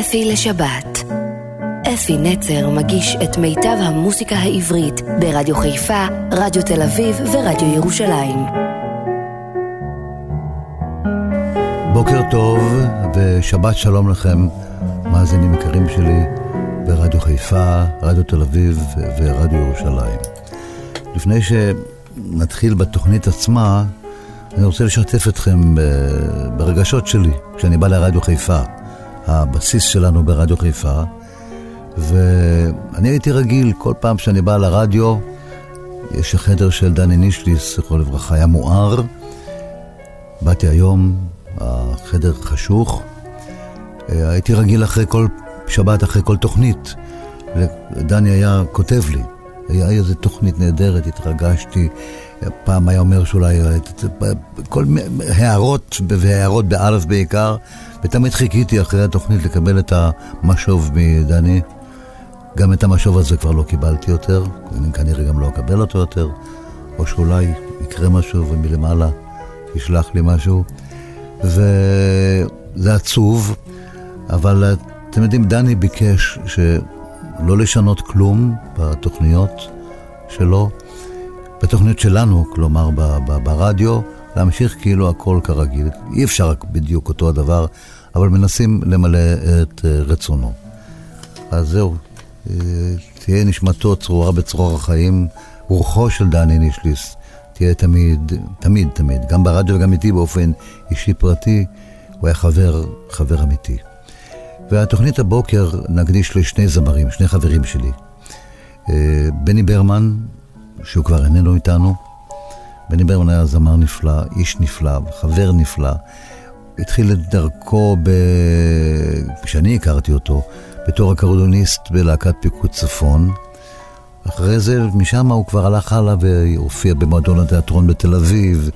אפי לשבת. אפי נצר מגיש את מיטב המוסיקה העברית ברדיו חיפה, רדיו תל אביב ורדיו ירושלים. בוקר טוב ושבת שלום לכם, מאזינים יקרים שלי ברדיו חיפה, רדיו תל אביב ורדיו ירושלים. לפני שנתחיל בתוכנית עצמה, אני רוצה לשתף אתכם ברגשות שלי כשאני בא לרדיו חיפה, הבסיס שלנו ברדיו חיפה. ואני הייתי רגיל, כל פעם שאני בא לרדיו, יש החדר של דני נישליס, זכרו לברכה, היה מואר. באתי היום, החדר חשוך. הייתי רגיל אחרי כל שבת, אחרי כל תוכנית. ודני היה כותב לי, היה איזו תוכנית נהדרת, התרגשתי. פעם היה אומר שאולי כל הערות והערות באלף בעיקר, ותמיד חיכיתי אחרי התוכנית לקבל את המשוב מדני. גם את המשוב הזה כבר לא קיבלתי יותר, אני כנראה גם לא אקבל אותו יותר, או שאולי יקרה משהו ומלמעלה ישלח לי משהו. וזה עצוב, אבל אתם יודעים, דני ביקש שלא לשנות כלום בתוכניות שלו, בתוכניות שלנו, כלומר ברדיו, להמשיך כאילו הכל כרגיל. אי אפשר בדיוק אותו הדבר, אבל מנסים למלא את רצונו. אז זהו, תהיה נשמתו צרורה בצרור החיים, רוחו של דני נישליס תהיה תמיד, תמיד, תמיד, גם ברדיו וגם איתי באופן אישי פרטי, הוא היה חבר, חבר אמיתי. והתוכנית הבוקר נקדיש לשני זמרים, שני חברים שלי. בני ברמן, שהוא כבר איננו איתנו. בני ברמן היה זמר נפלא, איש נפלא, חבר נפלא. התחיל את דרכו, ב... כשאני הכרתי אותו, בתור אקורדוניסט בלהקת פיקוד צפון. אחרי זה, משם הוא כבר הלך הלאה והופיע במועדון התיאטרון בתל אביב,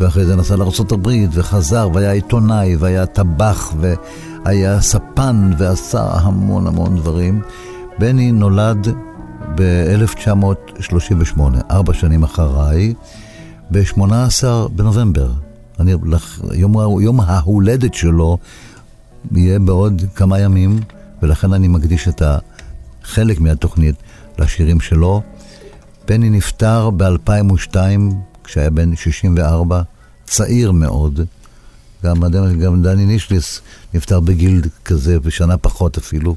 ואחרי זה נסע לארה"ב וחזר, והיה עיתונאי, והיה טבח, והיה ספן, ועשה המון המון דברים. בני נולד ב-1938, ארבע שנים אחריי, ב-18 בנובמבר. אני, יום, יום ההולדת שלו יהיה בעוד כמה ימים. ולכן אני מקדיש את החלק מהתוכנית לשירים שלו. בני נפטר ב-2002, כשהיה בן 64, צעיר מאוד. גם, גם דני נישליס נפטר בגיל כזה, בשנה פחות אפילו.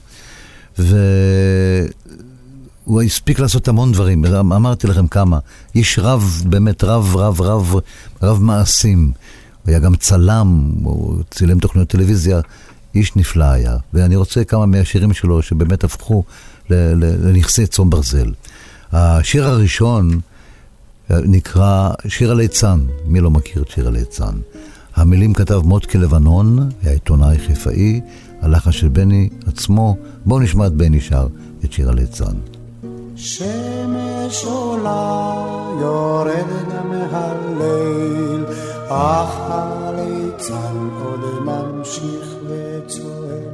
והוא הספיק לעשות המון דברים, אמרתי לכם כמה. איש רב, באמת רב, רב, רב, רב מעשים. הוא היה גם צלם, הוא צילם תוכניות טלוויזיה. איש נפלא היה, ואני רוצה כמה מהשירים שלו שבאמת הפכו לנכסי צאן ברזל. השיר הראשון אה, נקרא שיר הליצן, מי לא מכיר את שיר הליצן? המילים כתב מוטקה לבנון, היה עיתונאי חיפאי, הלחן של בני עצמו, בואו נשמע את בני שר את שיר הליצן. שמש עולה יורד גם מהליל, אך הליצן עוד ממשיך וצועק.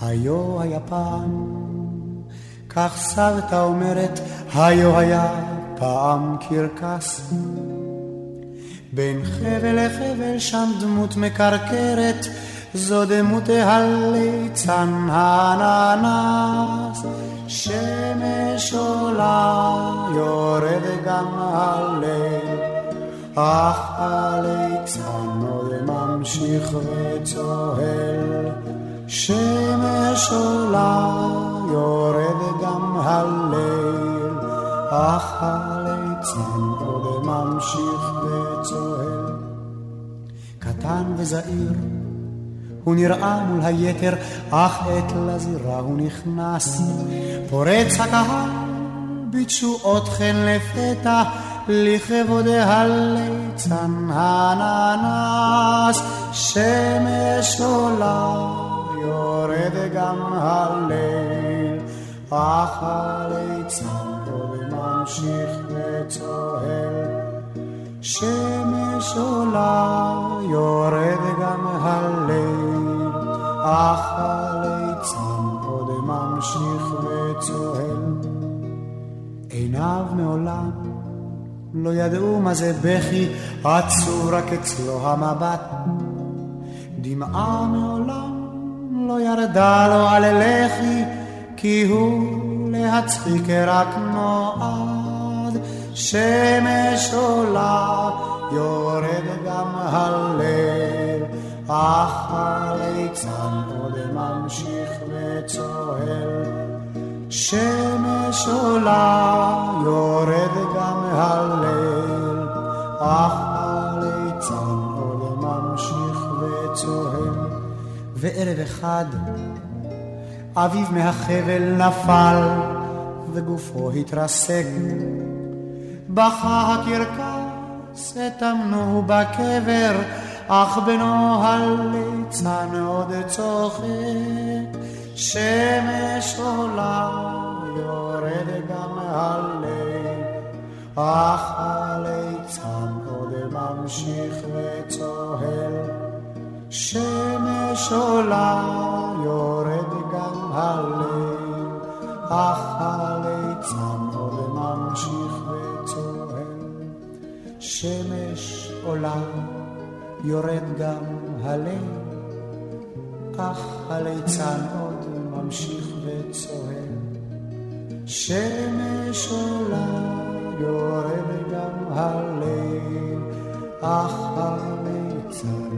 היו היה פעם, כך סבתא אומרת, היו היה פעם קרקס. בין חבל לחבל שם דמות מקרקרת, זו דמות הליצן הננס. שמש עולה, יורד גם הליל, אך עוד ממשיך וצוהל. שמש עולה, יורד גם הליל, אך הליצן עוד ממשיך וצוהל. קטן וזעיר, הוא נראה מול היתר, אך עת לזירה הוא נכנס. פורץ הקהל בתשואות חן לפתע, לכבוד הליצן הננס. שמש עולה, יורד גם הליל, אך הליצן ממשיך וצוהל. שמש עולה, יורד גם הליל, אך הליצן עוד ממשיך וצוהל. עיניו מעולם לא ידעו מה זה בכי, עצור רק אצלו המבט. דמעה מעולם לא ירדה לו על לחי, כי הוא להצחיק רק נועד. שמש עולה, יורד גם הלב, אך הליצן עוד ממשיך וצוהל. שמש עולה, יורד גם הליל, אך הליצן עוד ממשיך וצוהל. וערב אחד, אביו מהחבל נפל, וגופו התרסק. בכה הקרקס, הטמנו בקבר, אך בנו הליצן עוד צוחק. שמש עולה, יורד גם הליל, אך הליצן עוד ממשיך וצוהל. שמש עולה, יורד גם הליל, אך הליצן עוד ממשיך וצוהל. שמש עולה, יורד גם הליל, אך הליצן עוד ממשיך וצוהל. שמש עולה, יורד גם הליל, אך הליצן.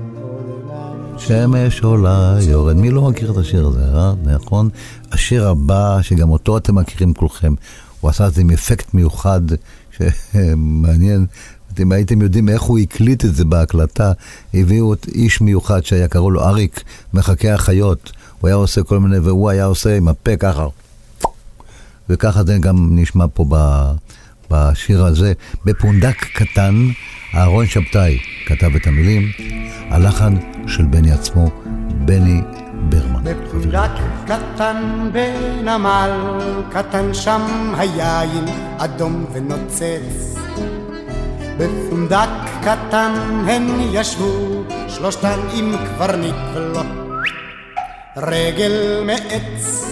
שמש עולה, יורד. מי לא מכיר את השיר הזה, אה? נכון? השיר הבא, שגם אותו אתם מכירים כולכם, הוא עשה את זה עם אפקט מיוחד, שמעניין. אם הייתם יודעים איך הוא הקליט את זה בהקלטה, הביאו את איש מיוחד שהיה קראו לו אריק, מחכה החיות. הוא היה עושה כל מיני, והוא היה עושה עם הפה ככה. וככה זה גם נשמע פה בשיר הזה. בפונדק קטן, אהרון שבתאי כתב את המילים, הלחן של בני עצמו, בני ברמן. בפונדק קטן בנמל, קטן שם היין אדום ונוצץ. בפונדק קטן הן ישבו, שלושתן עם קברניט ולו רגל מעץ.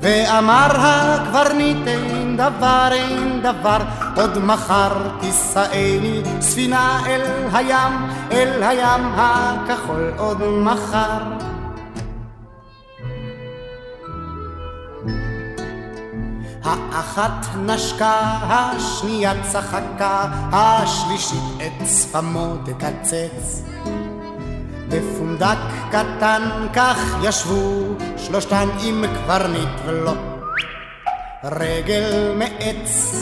ואמר הקברניט אין דבר אין דבר עוד מחר תישאני ספינה אל הים אל הים הכחול עוד מחר האחת נשקה, השנייה צחקה, השלישית את שפמו תקצץ. בפונדק קטן כך ישבו שלושתן עם קברניט ולו רגל מעץ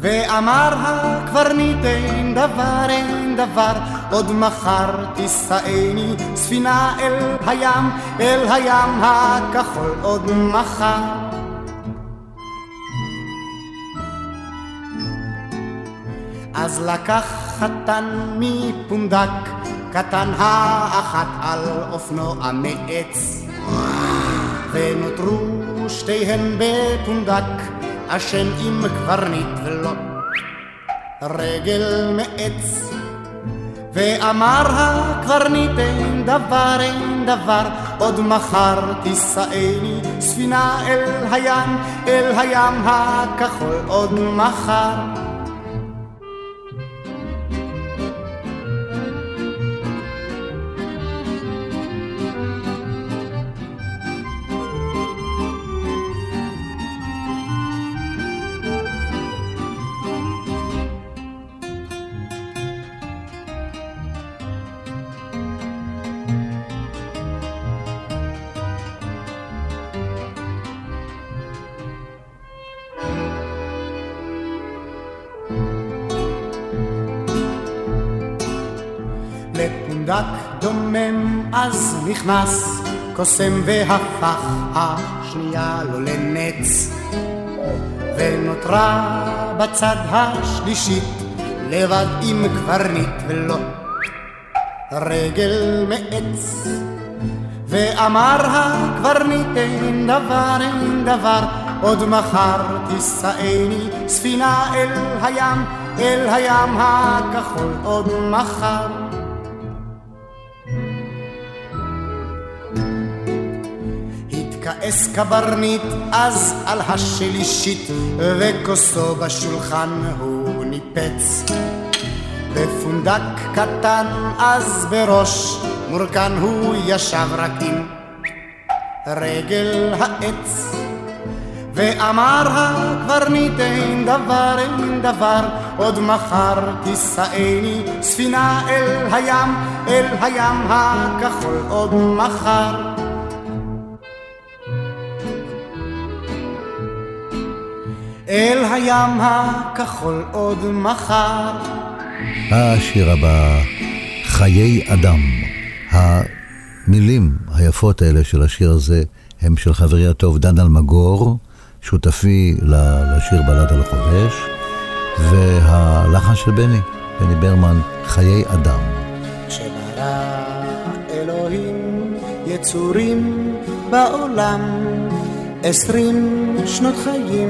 ואמר הקברניט אין דבר אין דבר עוד מחר תישאני ספינה אל הים אל הים הכחול עוד מחר אז לקח חתן מפונדק קטן האחת על אופנוע מעץ ונותרו שתיהן בפונדק אשם עם קברניט ולו רגל מעץ ואמר הקברניט אין דבר אין דבר עוד מחר תישאני ספינה אל הים אל הים הכחול עוד מחר נכנס קוסם והפך השנייה לו לנץ. ונותרה בצד השלישית לבד עם קברניט ולו רגל מעץ. ואמר הקברניט אין דבר אין דבר עוד מחר תישאני ספינה אל הים אל הים הכחול עוד מחר כעס קברניט אז על השלישית וכוסו בשולחן הוא ניפץ בפונדק קטן אז בראש מורכן הוא ישב רק עם רגל העץ. ואמר הקברניט אין דבר אין דבר עוד מחר תישאני ספינה אל הים אל הים הכחול עוד מחר אל הים הכחול עוד מחר. השיר הבא, חיי אדם. המילים היפות האלה של השיר הזה הם של חברי הטוב דן אלמגור, שותפי לשיר בלד על החובש, והלחן של בני, בני ברמן, חיי אדם. כשברא אלוהים יצורים בעולם עשרים שנות חיים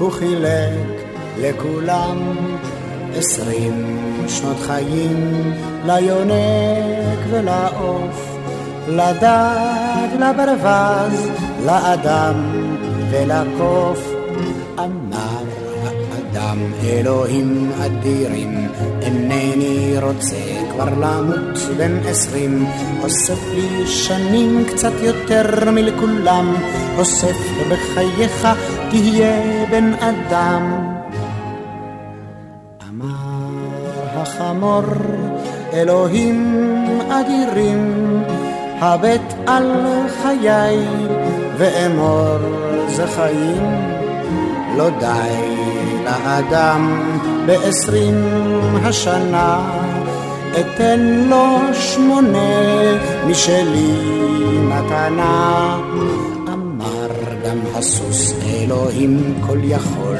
הוא חילק לכולם עשרים שנות חיים ליונק ולעוף, לדג, לברווז, לאדם ולקוף. אמר האדם אלוהים אדירים, אינני רוצה כבר למות בן עשרים, אוסף לי שנים קצת יותר מלכולם, אוסף בחייך תהיה בן אדם. החמור, אלוהים אדירים, הבט על חיי ואמור זה חיים, לא די לאדם בעשרים השנה, אתן לו שמונה משלי מתנה. גם הסוס אלוהים כל יכול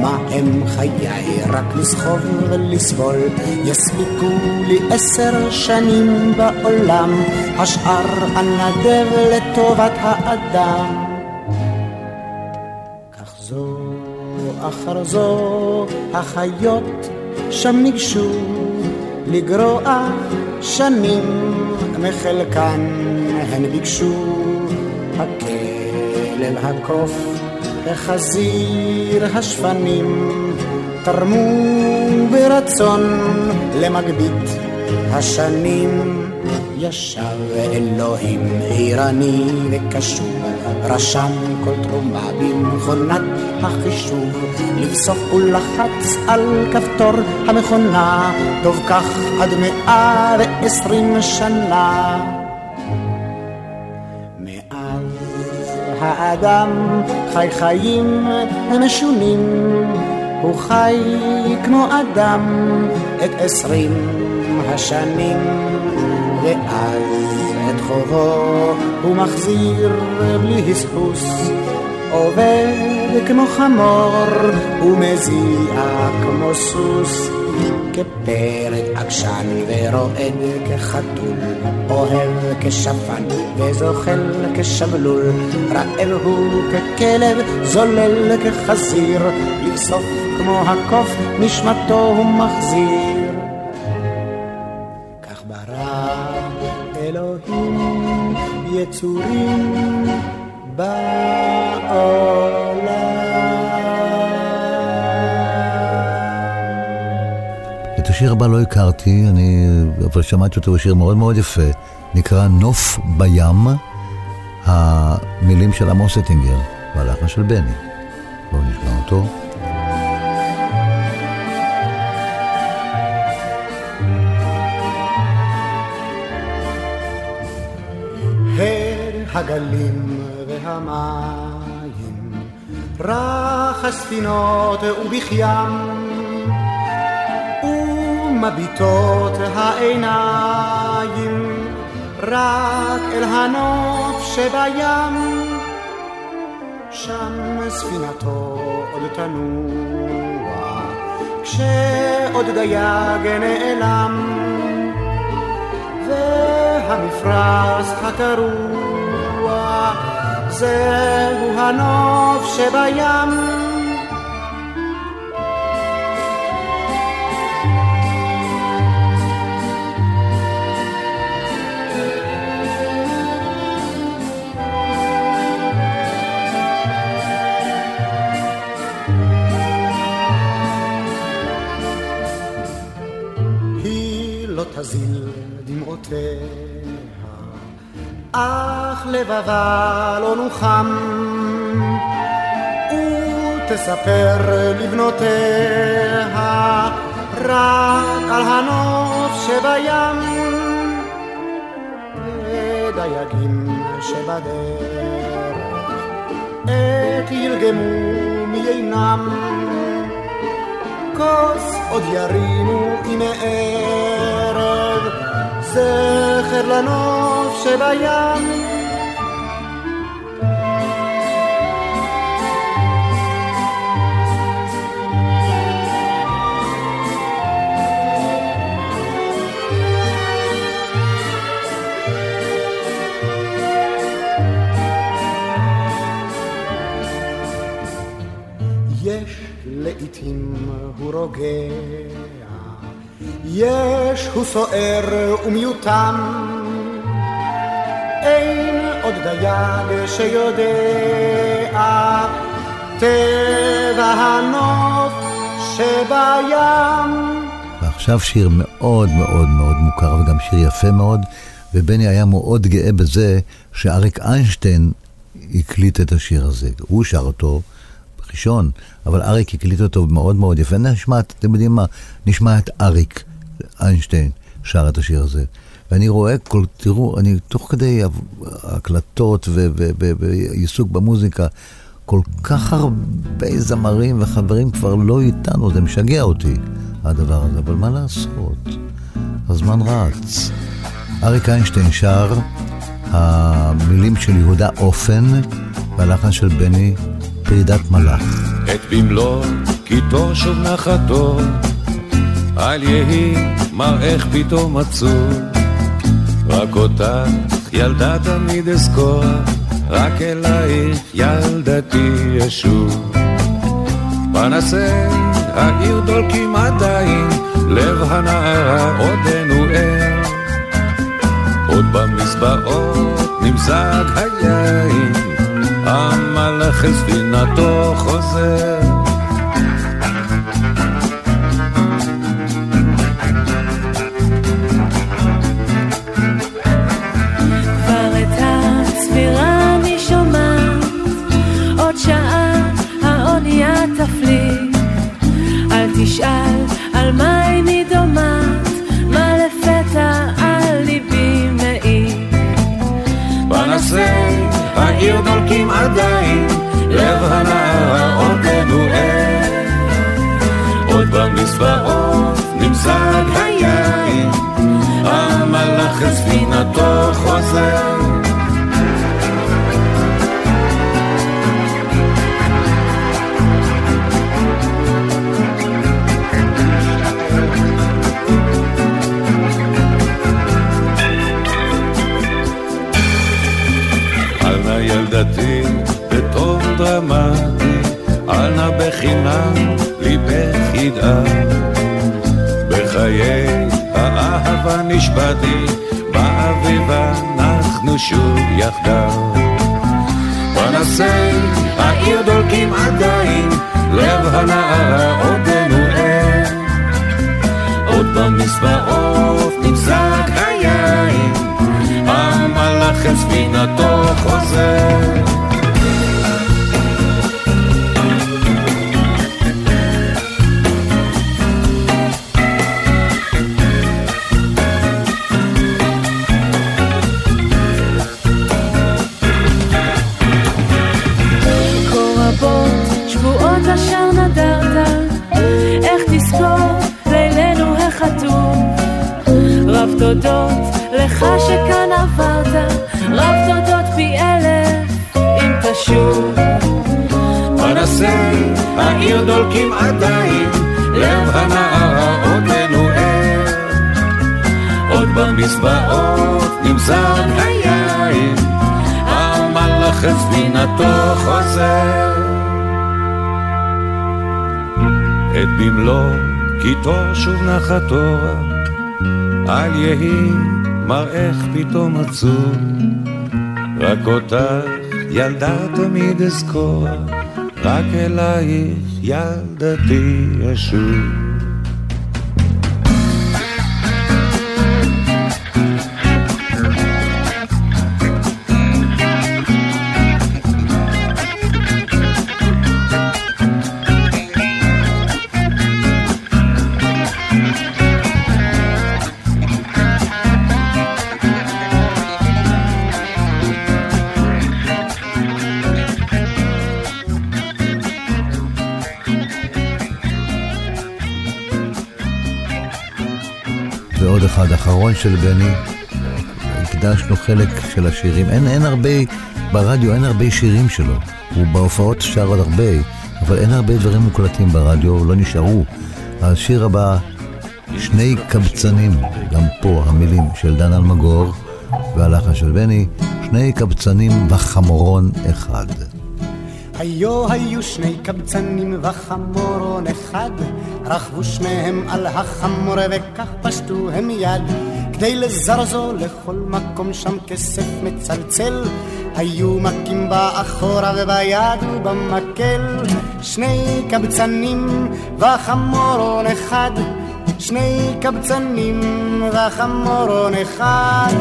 מה הם חיי? רק לסחוב ולסבול. יספיקו לי עשר שנים בעולם, השאר הנדב לטובת האדם. כך זו אחר זו החיות שם ניגשו לגרוע שנים מחלקן הן ביקשו הכלב הקוף החזיר השפנים תרמו ברצון למגבית השנים. ישב אלוהים עירני וקשוב, רשם כל תרומה במכונת החישוב, לבסוף ולחץ על כפתור המכונה, טוב כך עד מאה ועשרים שנה. האדם חי חיים משונים, הוא חי כמו אדם את עשרים השנים, ואז את חובו הוא מחזיר בלי הסחוס, עובד כמו חמור ומזיע כמו סוס. כפרד עקשן ורועד כחתול, אוהב כשפן וזוחל כשבלול, רעב הוא ככלב, זולל כחזיר, לבסוף כמו הקוף נשמתו הוא מחזיר. כך ברא אלוהים יצורים בעולם. השיר הבא לא הכרתי, אני, אבל שמעתי אותו, הוא שיר מאוד מאוד יפה, נקרא נוף בים, המילים של עמוס אטינגר, והלחן של בני. בואו נשמע אותו. הגלים והמים, רך הספינות ובכיים מביטות העיניים רק אל הנוף שבים, שם ספינתו עוד תנוע, כשעוד דייג נעלם, והמפרש הקרוע זהו הנוף שבים. תזיל דמעותיה, אך לבבה לא נוחם. ותספר לבנותיה רק על הנוף שבים. ודייגים שבדרך עת ירגמו מיינם. כוס עוד ירימו עם ערב, זכר לנוף שבים. לעתים רוגע, יש הוא סוער ומיותם, אין עוד דייג שיודע טבע הנוף שבים. ועכשיו שיר מאוד מאוד מאוד מוכר וגם שיר יפה מאוד, ובני היה מאוד גאה בזה שאריק איינשטיין הקליט את השיר הזה. הוא שר אותו. ראשון, אבל אריק הקליט אותו מאוד מאוד יפה. נשמע, אתם יודעים מה? נשמע את אריק איינשטיין שר את השיר הזה. ואני רואה, כל, תראו, אני תוך כדי הקלטות ועיסוק במוזיקה, כל כך הרבה זמרים וחברים כבר לא איתנו, זה משגע אותי, הדבר הזה, אבל מה לעשות? הזמן רץ. אריק איינשטיין שר, המילים של יהודה אופן והלחן של בני פרידת מלאך. את במלוא קיטו שוב נחתו, אל יהי מראך פתאום עצור. רק אותך ילדה תמיד אזכור, רק אלייך ילדתי ישוב. פנסי העיר דולקים עדיין, לב הנערה עודנו ער. עוד במזבעות נמזג היין, המלאך אל ספינתו חוזר. תשאל על מה איני העיר דולקים עדיין, לב הנער עודנו ער. עוד במזבעות נמזג היין, המלאך אל ספינתו חוזר. בחינם ליבך ידאג. בחיי האהבה נשבעתי, באביב אנחנו שוב יחדיו. פנסי העיר דולקים עדיין, לב הנערה עודנו ער. עוד במזבעות נמזג היין, המלאך אל ספינתו חוזר. ספינתו חוזר. את במלוא קיטו שוב נחתו, אל יהי מראך פתאום עצוב. רק אותך ילדה תמיד אזכור, רק אלייך ילדתי אשוב. אחרון של בני, הקדשנו חלק של השירים, אין, אין הרבה, ברדיו אין הרבה שירים שלו, הוא בהופעות שר עוד הרבה, אבל אין הרבה דברים מוקלטים ברדיו, לא נשארו. השיר הבא, שני קבצנים, גם פה המילים של דן אלמגור והלחן של בני, שני קבצנים וחמורון אחד. היו היו שני קבצנים וחמורון אחד, רכבו שניהם על החמור וכך פשטו הם יד, כדי לזרזו לכל מקום שם כסף מצלצל, היו מכים באחורה וביד ובמקל, שני קבצנים וחמורון אחד, שני קבצנים וחמורון אחד.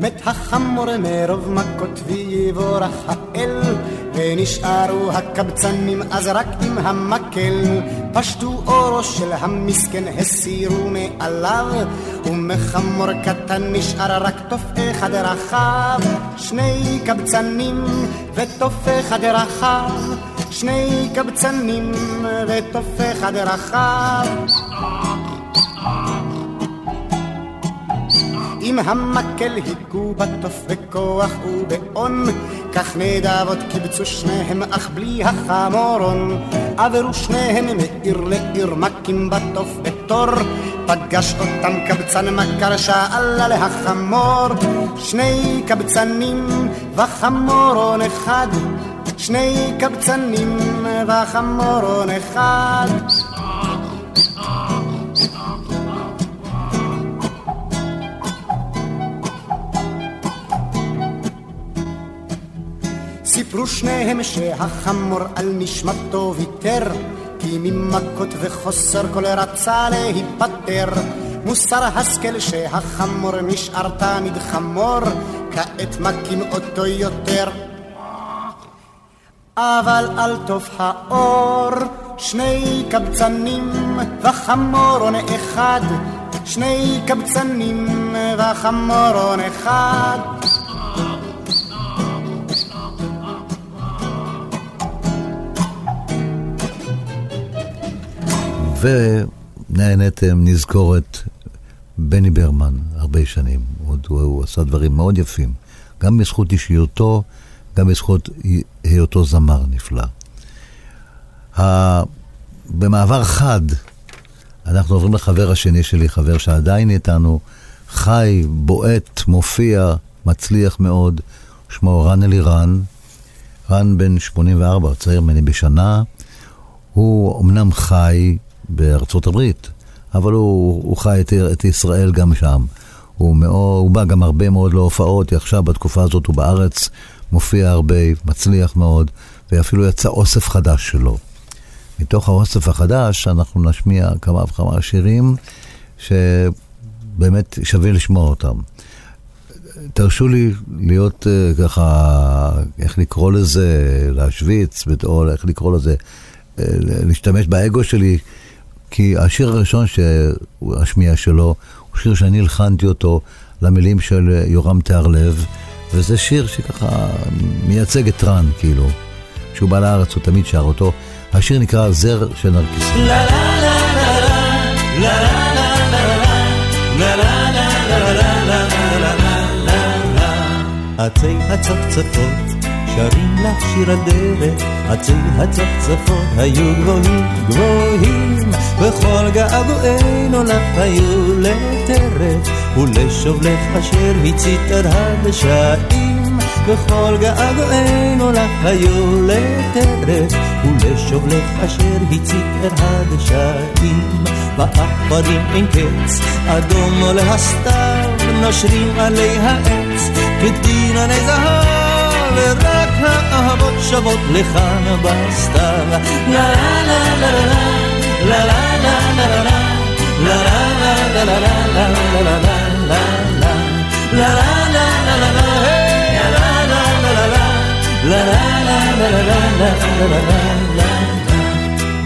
מת החמור מרוב מכות ויבורך האל ונשארו הקבצנים אז רק עם המקל פשטו אורו של המסכן הסירו מעליו ומחמור קטן נשאר רק תוף אחד רחב. שני קבצנים ותוף אחד רחב. שני קבצנים ותוף אחד רחב עם המקל היכו בתוף בכוח ובאון, כך נדבות קיבצו שניהם אך בלי החמורון. עברו שניהם מעיר לעיר מכים בתוף בתור, פגש אותם קבצן מכר שאל על החמור. שני קבצנים וחמורון אחד, שני קבצנים וחמורון אחד. סיפרו שניהם שהחמור על נשמתו ויתר, כי ממכות וחוסר כל רצה להיפטר. מוסר השכל שהחמור נשאר תמיד חמור, כעת מכים אותו יותר. אבל על תוף האור, שני קבצנים וחמורון אחד, שני קבצנים וחמורון אחד. ונהנתם נזכורת בני ברמן, הרבה שנים. הוא, הוא, הוא עשה דברים מאוד יפים, גם בזכות אישיותו, גם בזכות היותו זמר נפלא. ה... במעבר חד, אנחנו עוברים לחבר השני שלי, חבר שעדיין איתנו, חי, בועט, מופיע, מצליח מאוד, שמו רן אלירן. רן בן 84, צעיר ממני בשנה. הוא אמנם חי בארצות הברית, אבל הוא, הוא חי את, את ישראל גם שם. הוא, מאוד, הוא בא גם הרבה מאוד להופעות, עכשיו בתקופה הזאת הוא בארץ, מופיע הרבה, מצליח מאוד, ואפילו יצא אוסף חדש שלו. מתוך האוסף החדש אנחנו נשמיע כמה וכמה שירים שבאמת שווה לשמוע אותם. תרשו לי להיות uh, ככה, איך לקרוא לזה, להשוויץ, או איך לקרוא לזה, uh, להשתמש באגו שלי כי השיר הראשון שהשמיע שלו, הוא שיר שאני הלחנתי אותו למילים של יורם תיארלב, וזה שיר שככה מייצג את רן, כאילו. כשהוא בא לארץ הוא תמיד שר אותו. השיר נקרא זר של נרקיסים. עצי הצפצפות שרים לך שיר הדרך, עצי הצפצפות היו גבוהים גבוהים, וכל געגועינו לך היו לטרף, ולשוב לך אשר הצית את הדשאים. וכל געגועינו לך היו לטרף, ולשוב לך אשר הצית את הדשאים. בעכברים אין קץ, אדום עולה הסתיו, נושרים עלי העץ, כדין עלי זהב. ורק האהבות שוות לכאן בסתיו. לה לה לה לה לה לה לה לה לה לה לה לה לה לה לה לה לה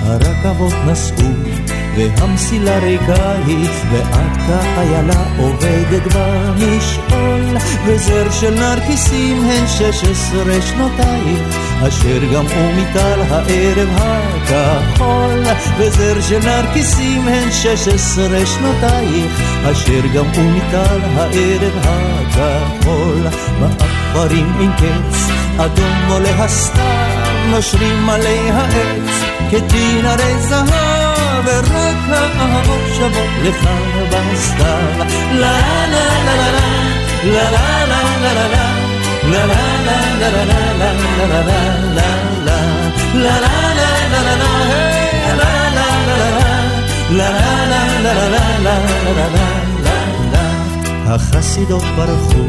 הרכבות נסעו והמסילה ריקה היא, ואת כאיילה עובדת במשעול, וזר של נרקיסים הן שש עשרה שנותייך, אשר גם מטל הערב הכחול, וזר של נרקיסים הן שש עשרה שנותייך, אשר גם מטל הערב הכחול, מעכברים אין קץ, אדום עולה הסתיו, נושרים עלי העץ, כדין הרי זהב. ורק האהבות שוות לך בסתיו. לה לה לה לה לה לה לה לה לה לה לה לה לה לה החסידות ברחו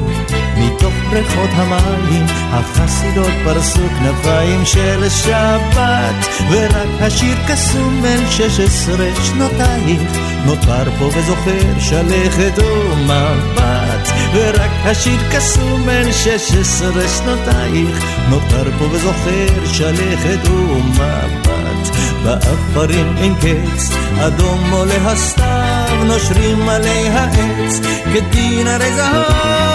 מתוך בריכות המים החסידות פרסו כנפיים של שבת ורק השיר קסום שש עשרה שנותייך נותר פה וזוכר שלכת ומבט ורק השיר קסום שש עשרה שנותייך נותר פה וזוכר שלכת ומבט באפרים אין קץ אדום עולה הסתיו נושרים עלי העץ כדין הרי זהב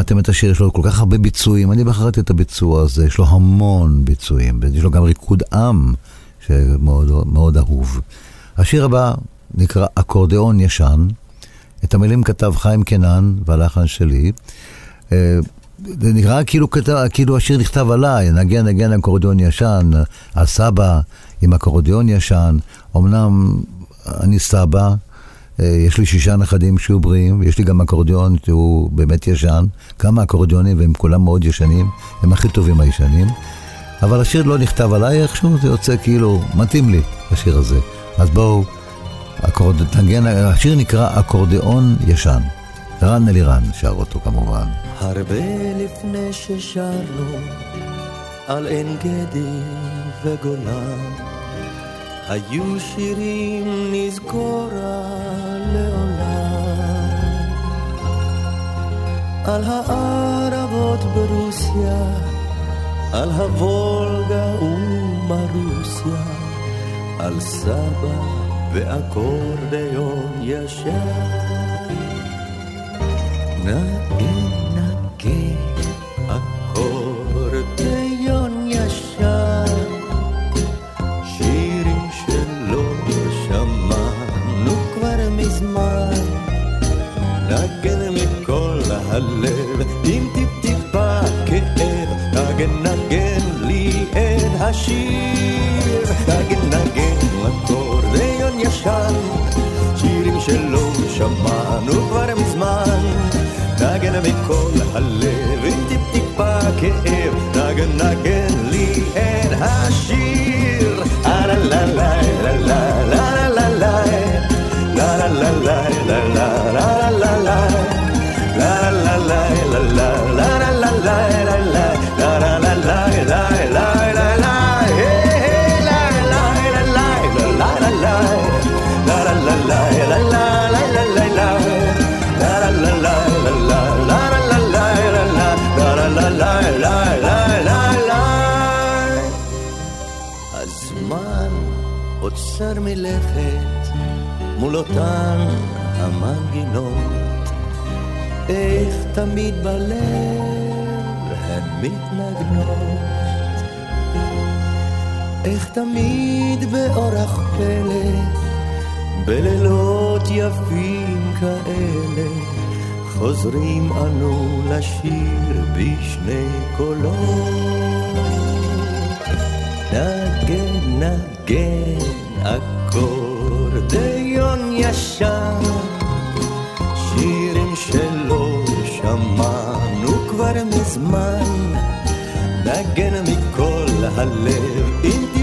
שמעתם את השיר, יש לו כל כך הרבה ביצועים, אני בחרתי את הביצוע הזה, יש לו המון ביצועים, יש לו גם ריקוד עם. שמאוד אהוב. השיר הבא נקרא אקורדיאון ישן. את המילים כתב חיים קנן והלחן שלי. אה, זה נראה כאילו, כאילו השיר נכתב עליי, נגן נגן אקורדיון ישן, על סבא עם אקורדיון ישן. אמנם אני סבא, יש לי שישה נכדים שהיו בריאים, ויש לי גם אקורדיון שהוא באמת ישן, כמה אקורדיונים והם כולם מאוד ישנים, הם הכי טובים הישנים. אבל השיר לא נכתב עליי איכשהו, זה יוצא כאילו, מתאים לי, השיר הזה. אז בואו, אקורד... תנגן, השיר נקרא אקורדיאון ישן. רן אלירן שר אותו כמובן. הרבה לפני ששרנו על עין גדי וגולן, היו שירים נזכורה לעולם. על הערבות ברוסיה על הוולגה ומרוסיה, על סבא ואקורדיון ישר. נגן נגן אקורדיון ישר, נגן השיר, נגן נגן אקורדיון ישן, שירים שלא שמענו כבר מזמן, נגן מכל הלב עם טיפ טיפה כאב, נגן נגן לי את השיר, לה לה לה לה לה לה לה לה לה לה לה לה לה לה לה עוצר מלכת מול אותן המנגינות. איך תמיד בלב הן מתנגנות. איך תמיד באורח פלא, בלילות יפים כאלה, חוזרים אנו לשיר בשני קולות. נגן, נגן. אקורדיון ישן, שירים שלא שמענו כבר מזמן, נגן מכל הלב עם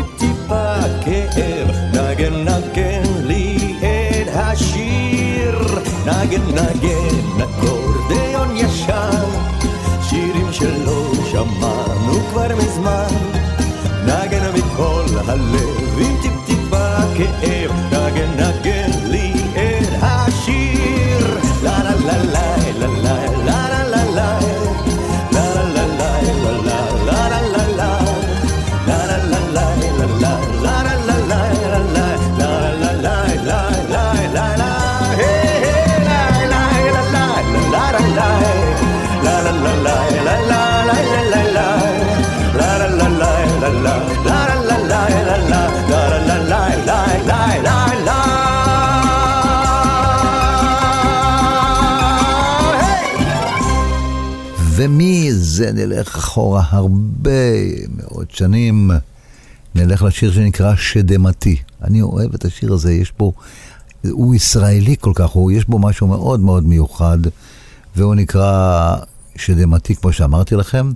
טיפ-טיפה כאב, נגן נגן לי את השיר, נגן נגן אקורדיון ישן, שלא שמענו כבר מזמן. נגן מכל הלב עם טיפ-טיפה כאב. נגן נגן ומזה נלך אחורה הרבה מאוד שנים. נלך לשיר שנקרא שדמתי. אני אוהב את השיר הזה, יש בו, הוא ישראלי כל כך, הוא, יש בו משהו מאוד מאוד מיוחד, והוא נקרא שדמתי, כמו שאמרתי לכם.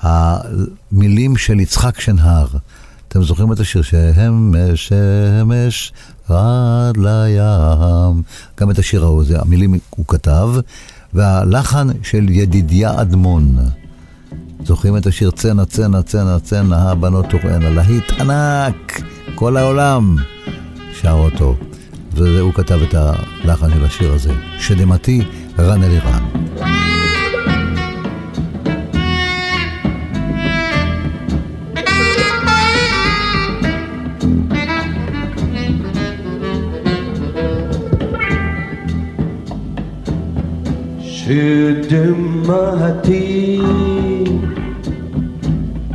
המילים של יצחק שנהר. אתם זוכרים את השיר שמש, שמש, רד לים. גם את השיר ההוא, זה המילים הוא כתב, והלחן של ידידיה אדמון. זוכרים את השיר צנע, צנע, צנע, צנע, הבנות תורענה, להיט ענק, כל העולם שר אותו. והוא כתב את הלחן של השיר הזה, שדמתי רן אלירן. شد مهتي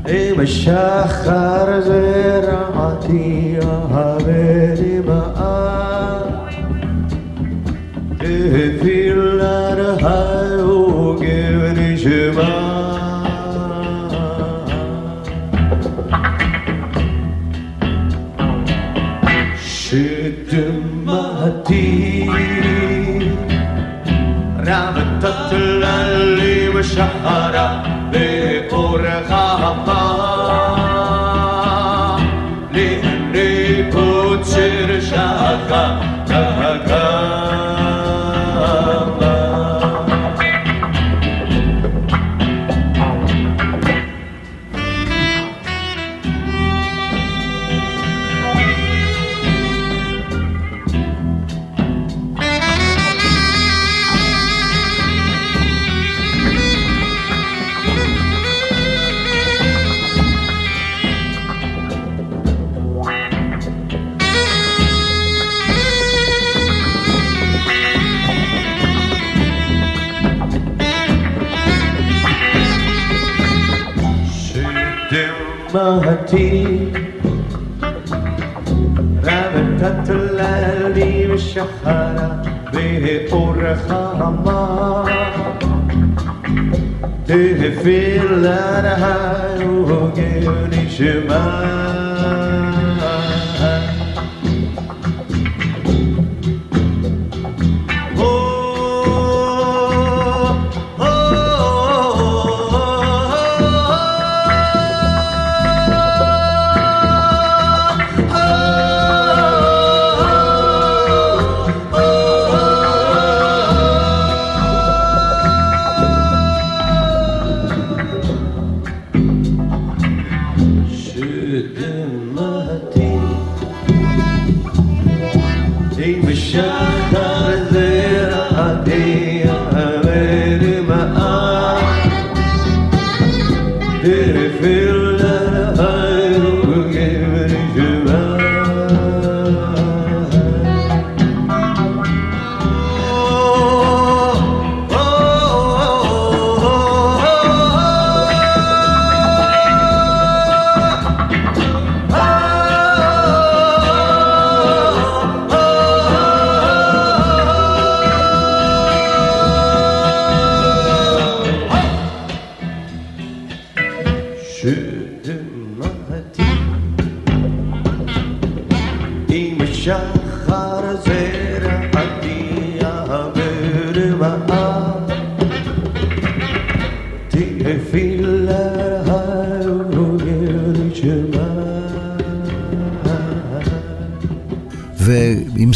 إيه مشاخر زراعتي آه ما آه. إيه هبالي فیلر های أو وجبني شمال شد مهتی شهر بأرغب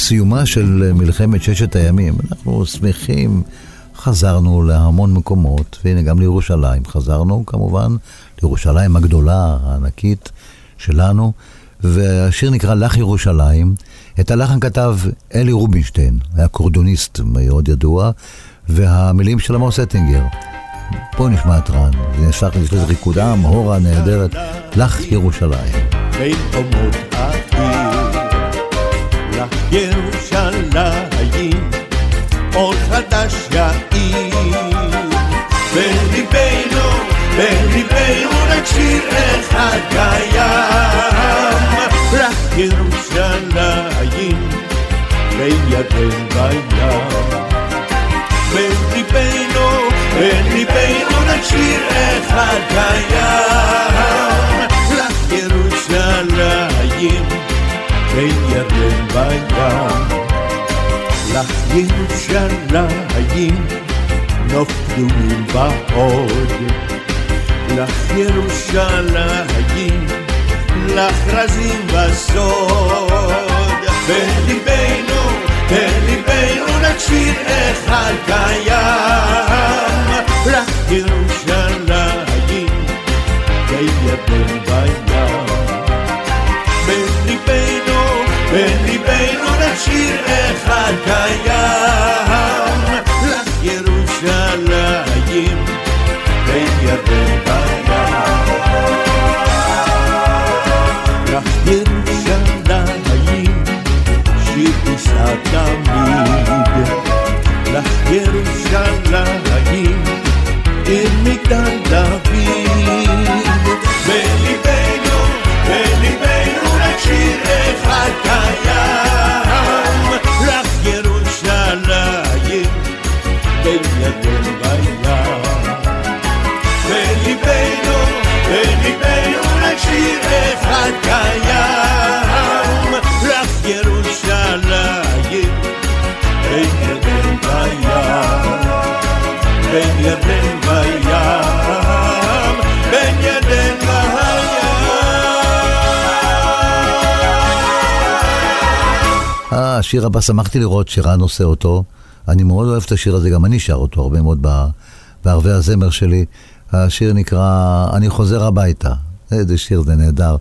סיומה של מלחמת ששת הימים, אנחנו שמחים חזרנו להמון מקומות, והנה גם לירושלים. חזרנו כמובן לירושלים הגדולה, הענקית שלנו, והשיר נקרא לך ירושלים. את הלחן כתב אלי רובינשטיין, היה קורדוניסט מאוד ידוע, והמילים של עמוס אטינגר. בואו נשמע את רן, זה נפתח לזה ריקודה, מהורה נהדרת, לך ירושלים. לך ירושלים, אור חדש יאיר. בליבנו, בליבנו רק שיר אחד קיים, לך ירושלים, בין ירדן בים. בליבנו, בליבנו רק שיר אחד קיים, לך ירושלים, בין ירדן בים. לך ירושלים, נוף קדומים בהוד. לך ירושלים, לך רזים בסוד. בליבנו, בליבנו רק שיר אחד קיים. לך ירושלים, בין ירדן בים. שיר אחד קיים. לך ירושלים, בין ירדן בים. לך ירושלים, שיר תישא תמיד. לך ירושלים, השיר הבא, שמחתי לראות שרן עושה אותו. אני מאוד אוהב את השיר הזה, גם אני שר אותו הרבה מאוד בערבי הזמר שלי. השיר נקרא "אני חוזר הביתה". איזה שיר, זה נהדר.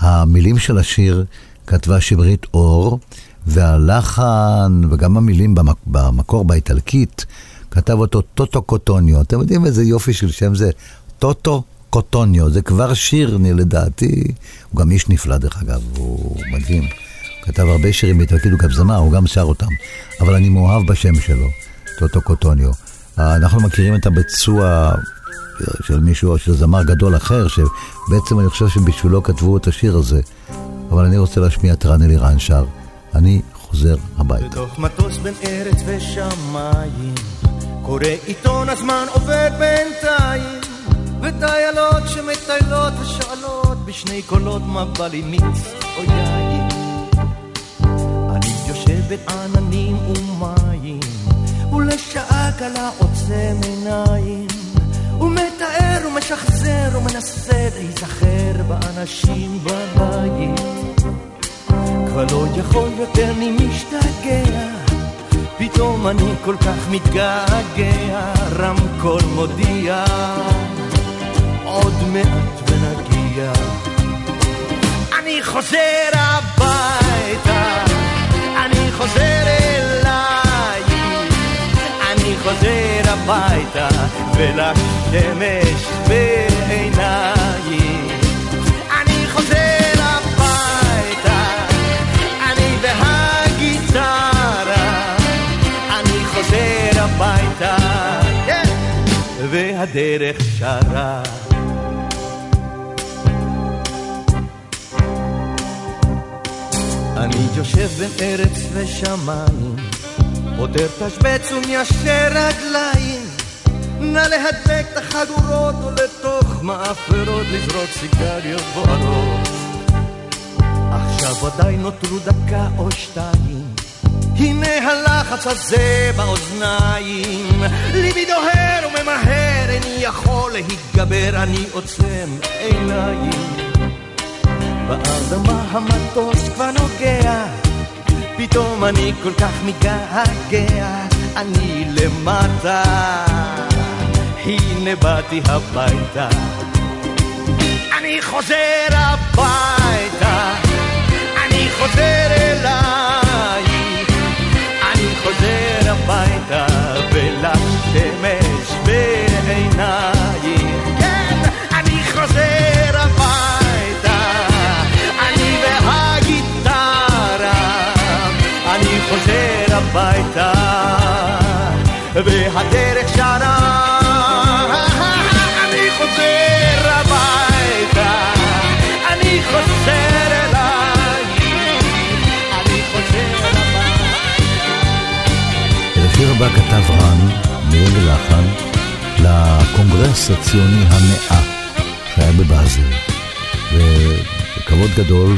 המילים של השיר כתבה שמרית אור, והלחן וגם המילים במק, במקור באיטלקית, כתב אותו טוטו קוטוניו. אתם יודעים איזה יופי של שם זה? טוטו קוטוניו. זה כבר שיר, לדעתי, הוא גם איש נפלא דרך אגב, הוא מדהים. כתב הרבה שירים באיטלקית, הוא גם זמר, הוא גם שר אותם. אבל אני מאוהב בשם שלו, טוטו קוטוניו. אה, אנחנו מכירים את הביצוע של מישהו, של זמר גדול אחר, שבעצם אני חושב שבשבילו כתבו את השיר הזה. אבל אני רוצה להשמיע את רן אלירן שר, אני חוזר הביתה. בתוך מטוס בין ארץ ושמיים, קורא עיתון הזמן עובד בינתיים, ודיילות שמטיילות ושואלות בשני קולות מה מיץ או יין. אני יושב בין עננים ומים, ולשעה קלה עוצם עיניים, ומתאר ומשחזר ומנסה להיזכר באנשים בבית. כבר לא יכול יותר אני משתגע, פתאום אני כל כך מתגעגע, רמקול מודיע, עוד מעט ונגיע. אני חוזר הביתה, חוזר הביתה, ולשמש בעיניי. אני חוזר הביתה, אני והגיטרה, אני חוזר הביתה, כן, והדרך שרה. אני יושב בין ארץ ושמיים, פותר תשבץ ומיישר רגליים, נא להדק את החגורות ולתוך מאפרות לזרוק סיגריות בוערות. עכשיו ודאי נותרו דקה או שתיים, הנה הלחץ הזה באוזניים, ליבי דוהר וממהר, איני יכול להתגבר, אני עוצם עיניים. באדמה המטוס כבר נוגע, פתאום אני כל כך מתגעגע, אני למטה, הנה באתי הביתה. אני חוזר הביתה, אני חוזר אליי, אני חוזר הביתה ולך שמש בעיניי. כן, אני חוזר הביתה, חוזר הביתה, והדרך שרה השיר הבא כתב רן, מילים ולחן, לקונגרס הציוני המאה שהיה בבאזל. ובכבוד גדול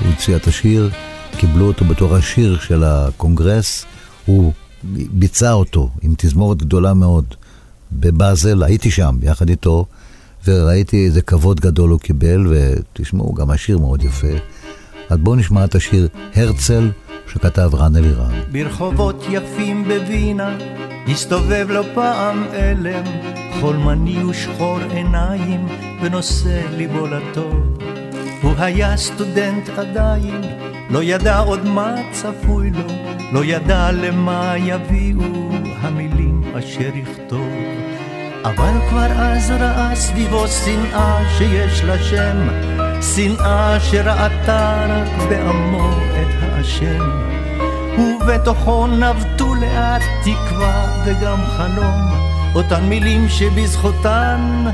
הוא הציע את השיר, קיבלו אותו בתור השיר של הקונגרס, הוא ביצע אותו עם תזמורת גדולה מאוד בבאזל, הייתי שם יחד איתו, וראיתי איזה כבוד גדול הוא קיבל, ותשמעו, גם השיר מאוד יפה. אז בואו נשמע את השיר הרצל. שכתב רן אלירן. ברחובות יפים בווינה הסתובב לא פעם אלם, חולמני ושחור עיניים ונושא ליבו לטוב. הוא היה סטודנט עדיין, לא ידע עוד מה צפוי לו, לא ידע למה יביאו המילים אשר יכתוב. אבל כבר אז ראה סביבו שנאה שיש לה שם, שנאה שראתה רק בעמו את האשם. ובתוכו נבטו לאט תקווה וגם חלום, אותן מילים שבזכותן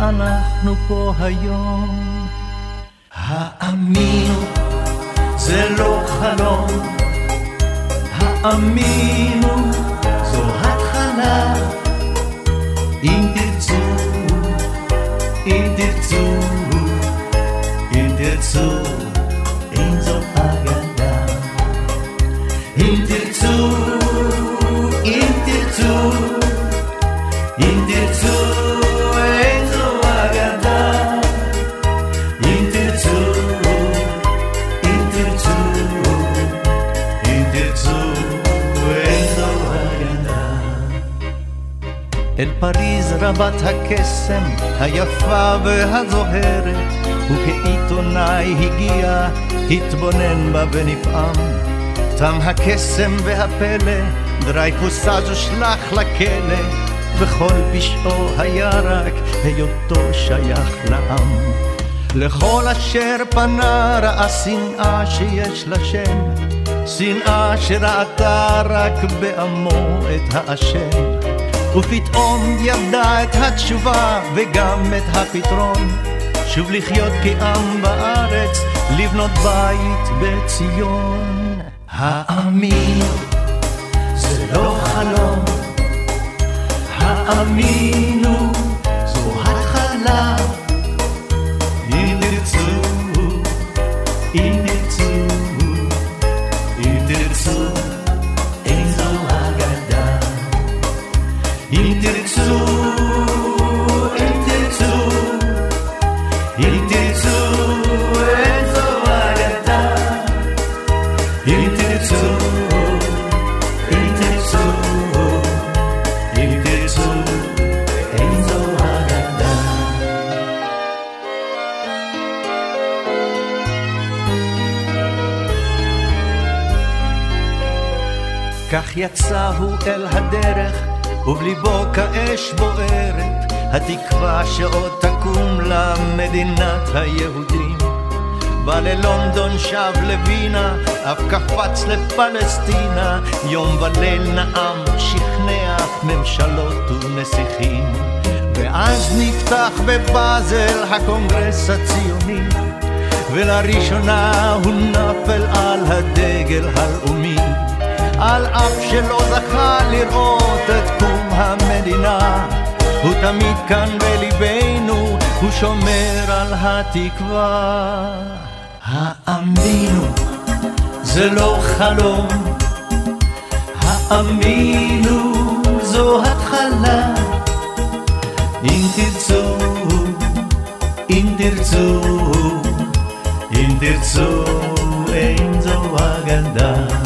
אנחנו פה היום. האמינו, זה לא חלום, האמינו, זו התחלה. אם תרצו, אם תרצו, אם תרצו, אם זו אגדה. אם תרצו, אם תרצו, אם תרצו, פריז רבת הקסם, היפה והזוהרת, וכעיתונאי הגיע, התבונן בה ונפעם. תם הקסם והפלא, דרייפוס אז הושלך לכלא, וכל פשעו היה רק היותו שייך לעם. לכל אשר פנה ראה שנאה שיש לה שם, שנאה שראתה רק בעמו את האשם. ופתאום ידע את התשובה וגם את הפתרון, שוב לחיות כעם בארץ, לבנות בית בציון. האמינו, זה לא חלום, האמינו, זו התחלה. אם תרצו, אם יצא הוא אל הדרך, ובליבו כאש בוערת, התקווה שעוד תקום לה מדינת היהודים. בא ללונדון, שב לווינה, אף קפץ לפלסטינה, יום וליל נאם, שכנע ממשלות ונסיכים. ואז נפתח בבאזל הקונגרס הציוני, ולראשונה הוא נפל על הדגל הלאומי. על אף שלא זכה לראות את קום המדינה, הוא תמיד כאן בליבנו, הוא שומר על התקווה. האמינו, זה לא חלום, האמינו, זו התחלה. אם תרצו, אם תרצו, אם תרצו, אין זו אגדה.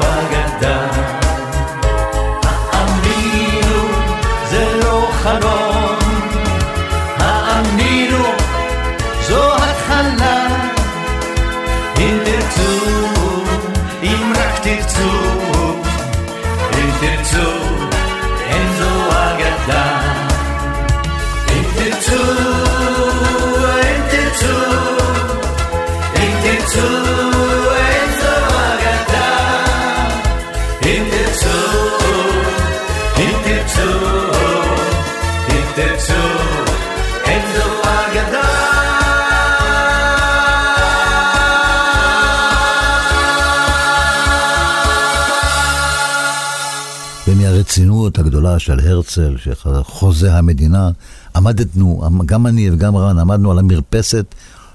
הגדולה של הרצל, חוזה המדינה, עמדנו, גם אני וגם רן, עמדנו על המרפסת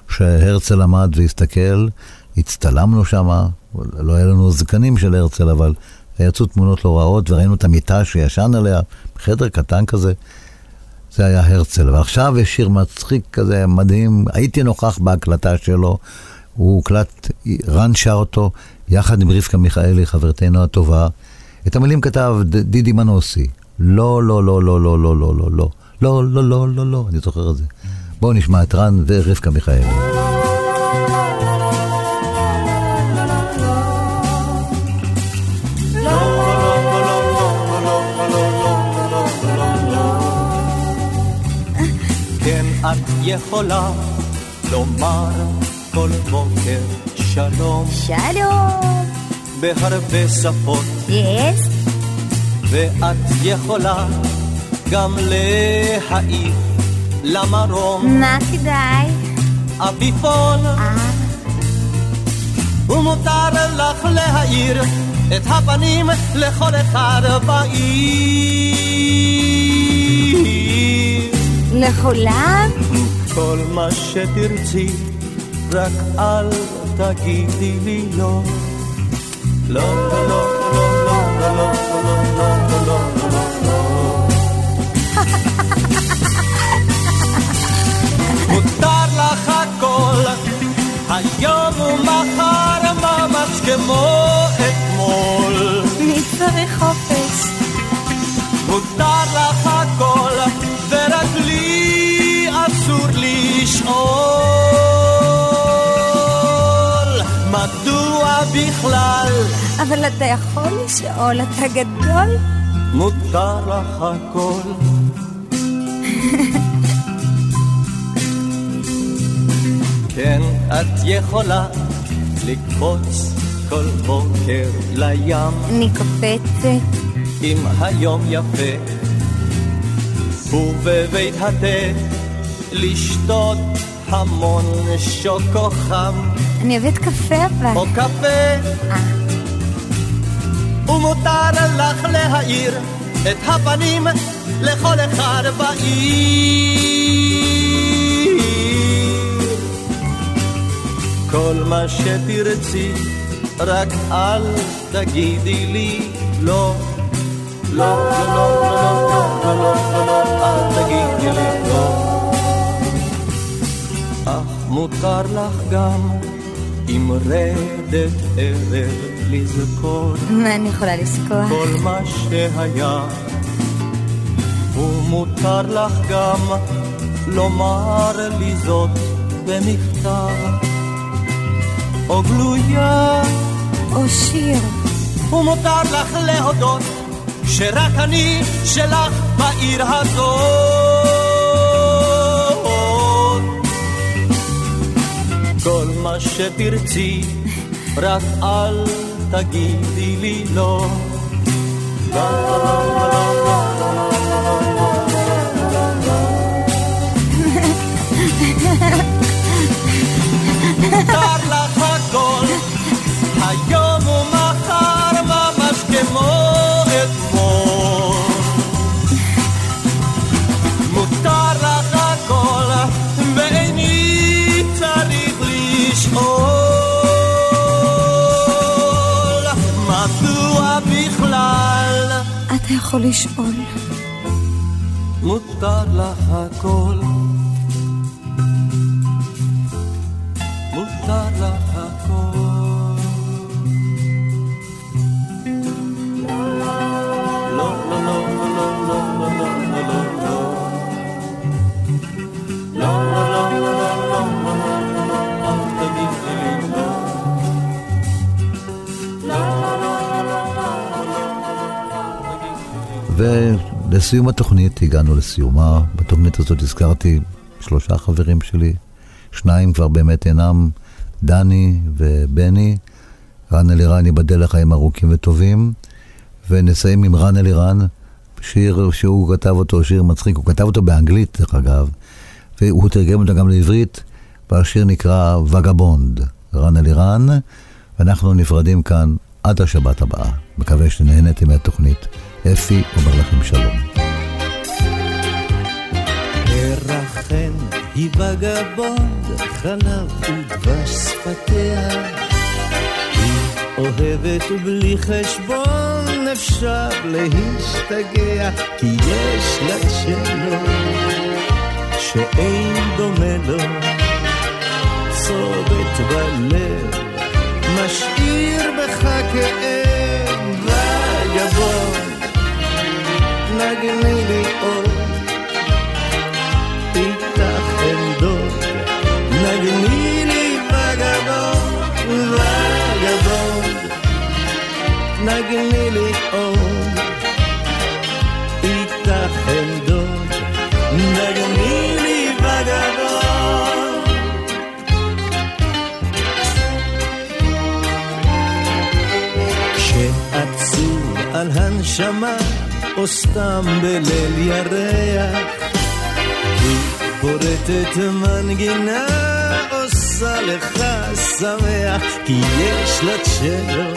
שהרצל עמד והסתכל, הצטלמנו שם, לא היה לנו זקנים של הרצל, אבל יצאו תמונות לא רעות, וראינו את המיטה שישן עליה, חדר קטן כזה. זה היה הרצל. ועכשיו יש שיר מצחיק כזה, מדהים, הייתי נוכח בהקלטה שלו, הוא הוקלט, רן שר אותו, יחד עם רבקה מיכאלי, חברתנו הטובה. את המילים כתב דידי מנוסי. לא, לא, לא, לא, לא, לא, לא, לא, לא. לא, לא, לא, לא, לא, אני זוכר את זה. בואו נשמע את רן ורבקה מיכאלי. כן, את יכולה לומר כל בוקר שלום שלום. בהרבה שפות, יס? ואת יכולה גם להעיף למרום מה כדאי? עפיפון, אה, ומותר לך להאיר את הפנים לכל אחד בעיר. לכולם? כל מה שתרצי, רק אל תגידי לי לא. לא, לא, מותר לך הכל, היום ומחר ממש כמו אתמול. מי צריך חופש? מותר לך הכל, ורק לי אסור לשאול. בכלל אבל אתה יכול לשאול, אתה גדול? מותר לך הכל? כן, את יכולה לקפוץ כל בוקר לים, אני קופצת. אם היום יפה, ובבית התה לשתות המון שוקו חם, אני אוהבת קפה אבל. או קפה, אה, ומותר לך להאיר את הפנים לכל אחד בעיר. כל מה שתרצי, רק אל תגידי לי לא. לא, לא, לא, לא, לא, לא, לא, לא, לא, אל תגידי לי לא. אך מותר לך גם עם רדת ערב לזכור מה אני יכולה לזכור? כל מה שהיה. ומותר לך גם לומר לי זאת במכתב. או גלויה. או שיר. ומותר לך להודות שרק אני שלך בעיר הזאת כל מה שתרצי רק אל תגידי לי לא. מותר יכול לשאול. מותר לך הכל? מותר לך הכל. ולסיום התוכנית, הגענו לסיומה. בתוכנית הזאת הזכרתי שלושה חברים שלי, שניים כבר באמת אינם, דני ובני. רן אלירן ייבדל לחיים ארוכים וטובים. ונסיים עם רן אלירן, שיר שהוא כתב אותו, שיר מצחיק, הוא כתב אותו באנגלית דרך אגב, והוא תרגם אותו גם לעברית, והשיר נקרא וגבונד, רן אלירן, ואנחנו נפרדים כאן עד השבת הבאה. מקווה שנהנתם מהתוכנית. אפי אומר לכם שלום. פרחן היא וגבונד, חלב ודבש שפתיה. היא אוהבת ובלי חשבון אפשר להשתגע, כי יש לה צ'לו שאין דומה לו, צובט בלב, או סתם בליל ירח, היא פורטת מנגינה, עושה לך שמח, כי יש לה צ'לו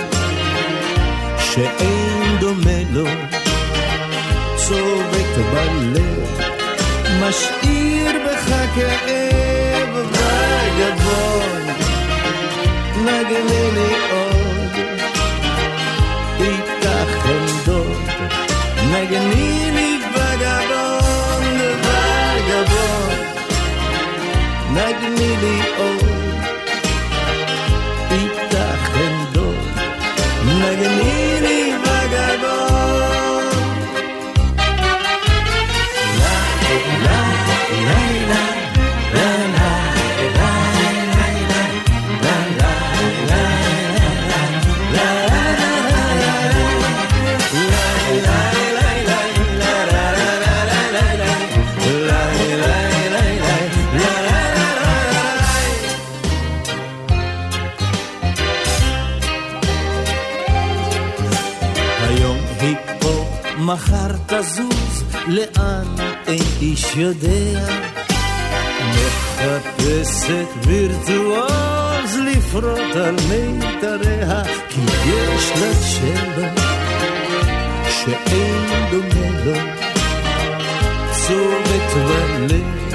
שאין דומה לו, צובט בלב, משאיר בך כאב וגבון, נגני לי עוד, נגני לי מחר תזוז, לאן אין איש יודע. מחפשת וירטואוז לפרוט על מיתריה, כי יש לה צ'לו שאין דומה לו. צומת בלב,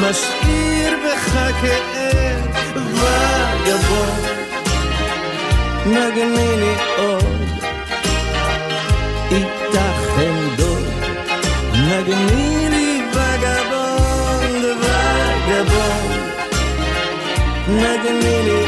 משאיר בך כאב וגבון. נגני לי איתה תגני לי וגבון וגבון נגני לי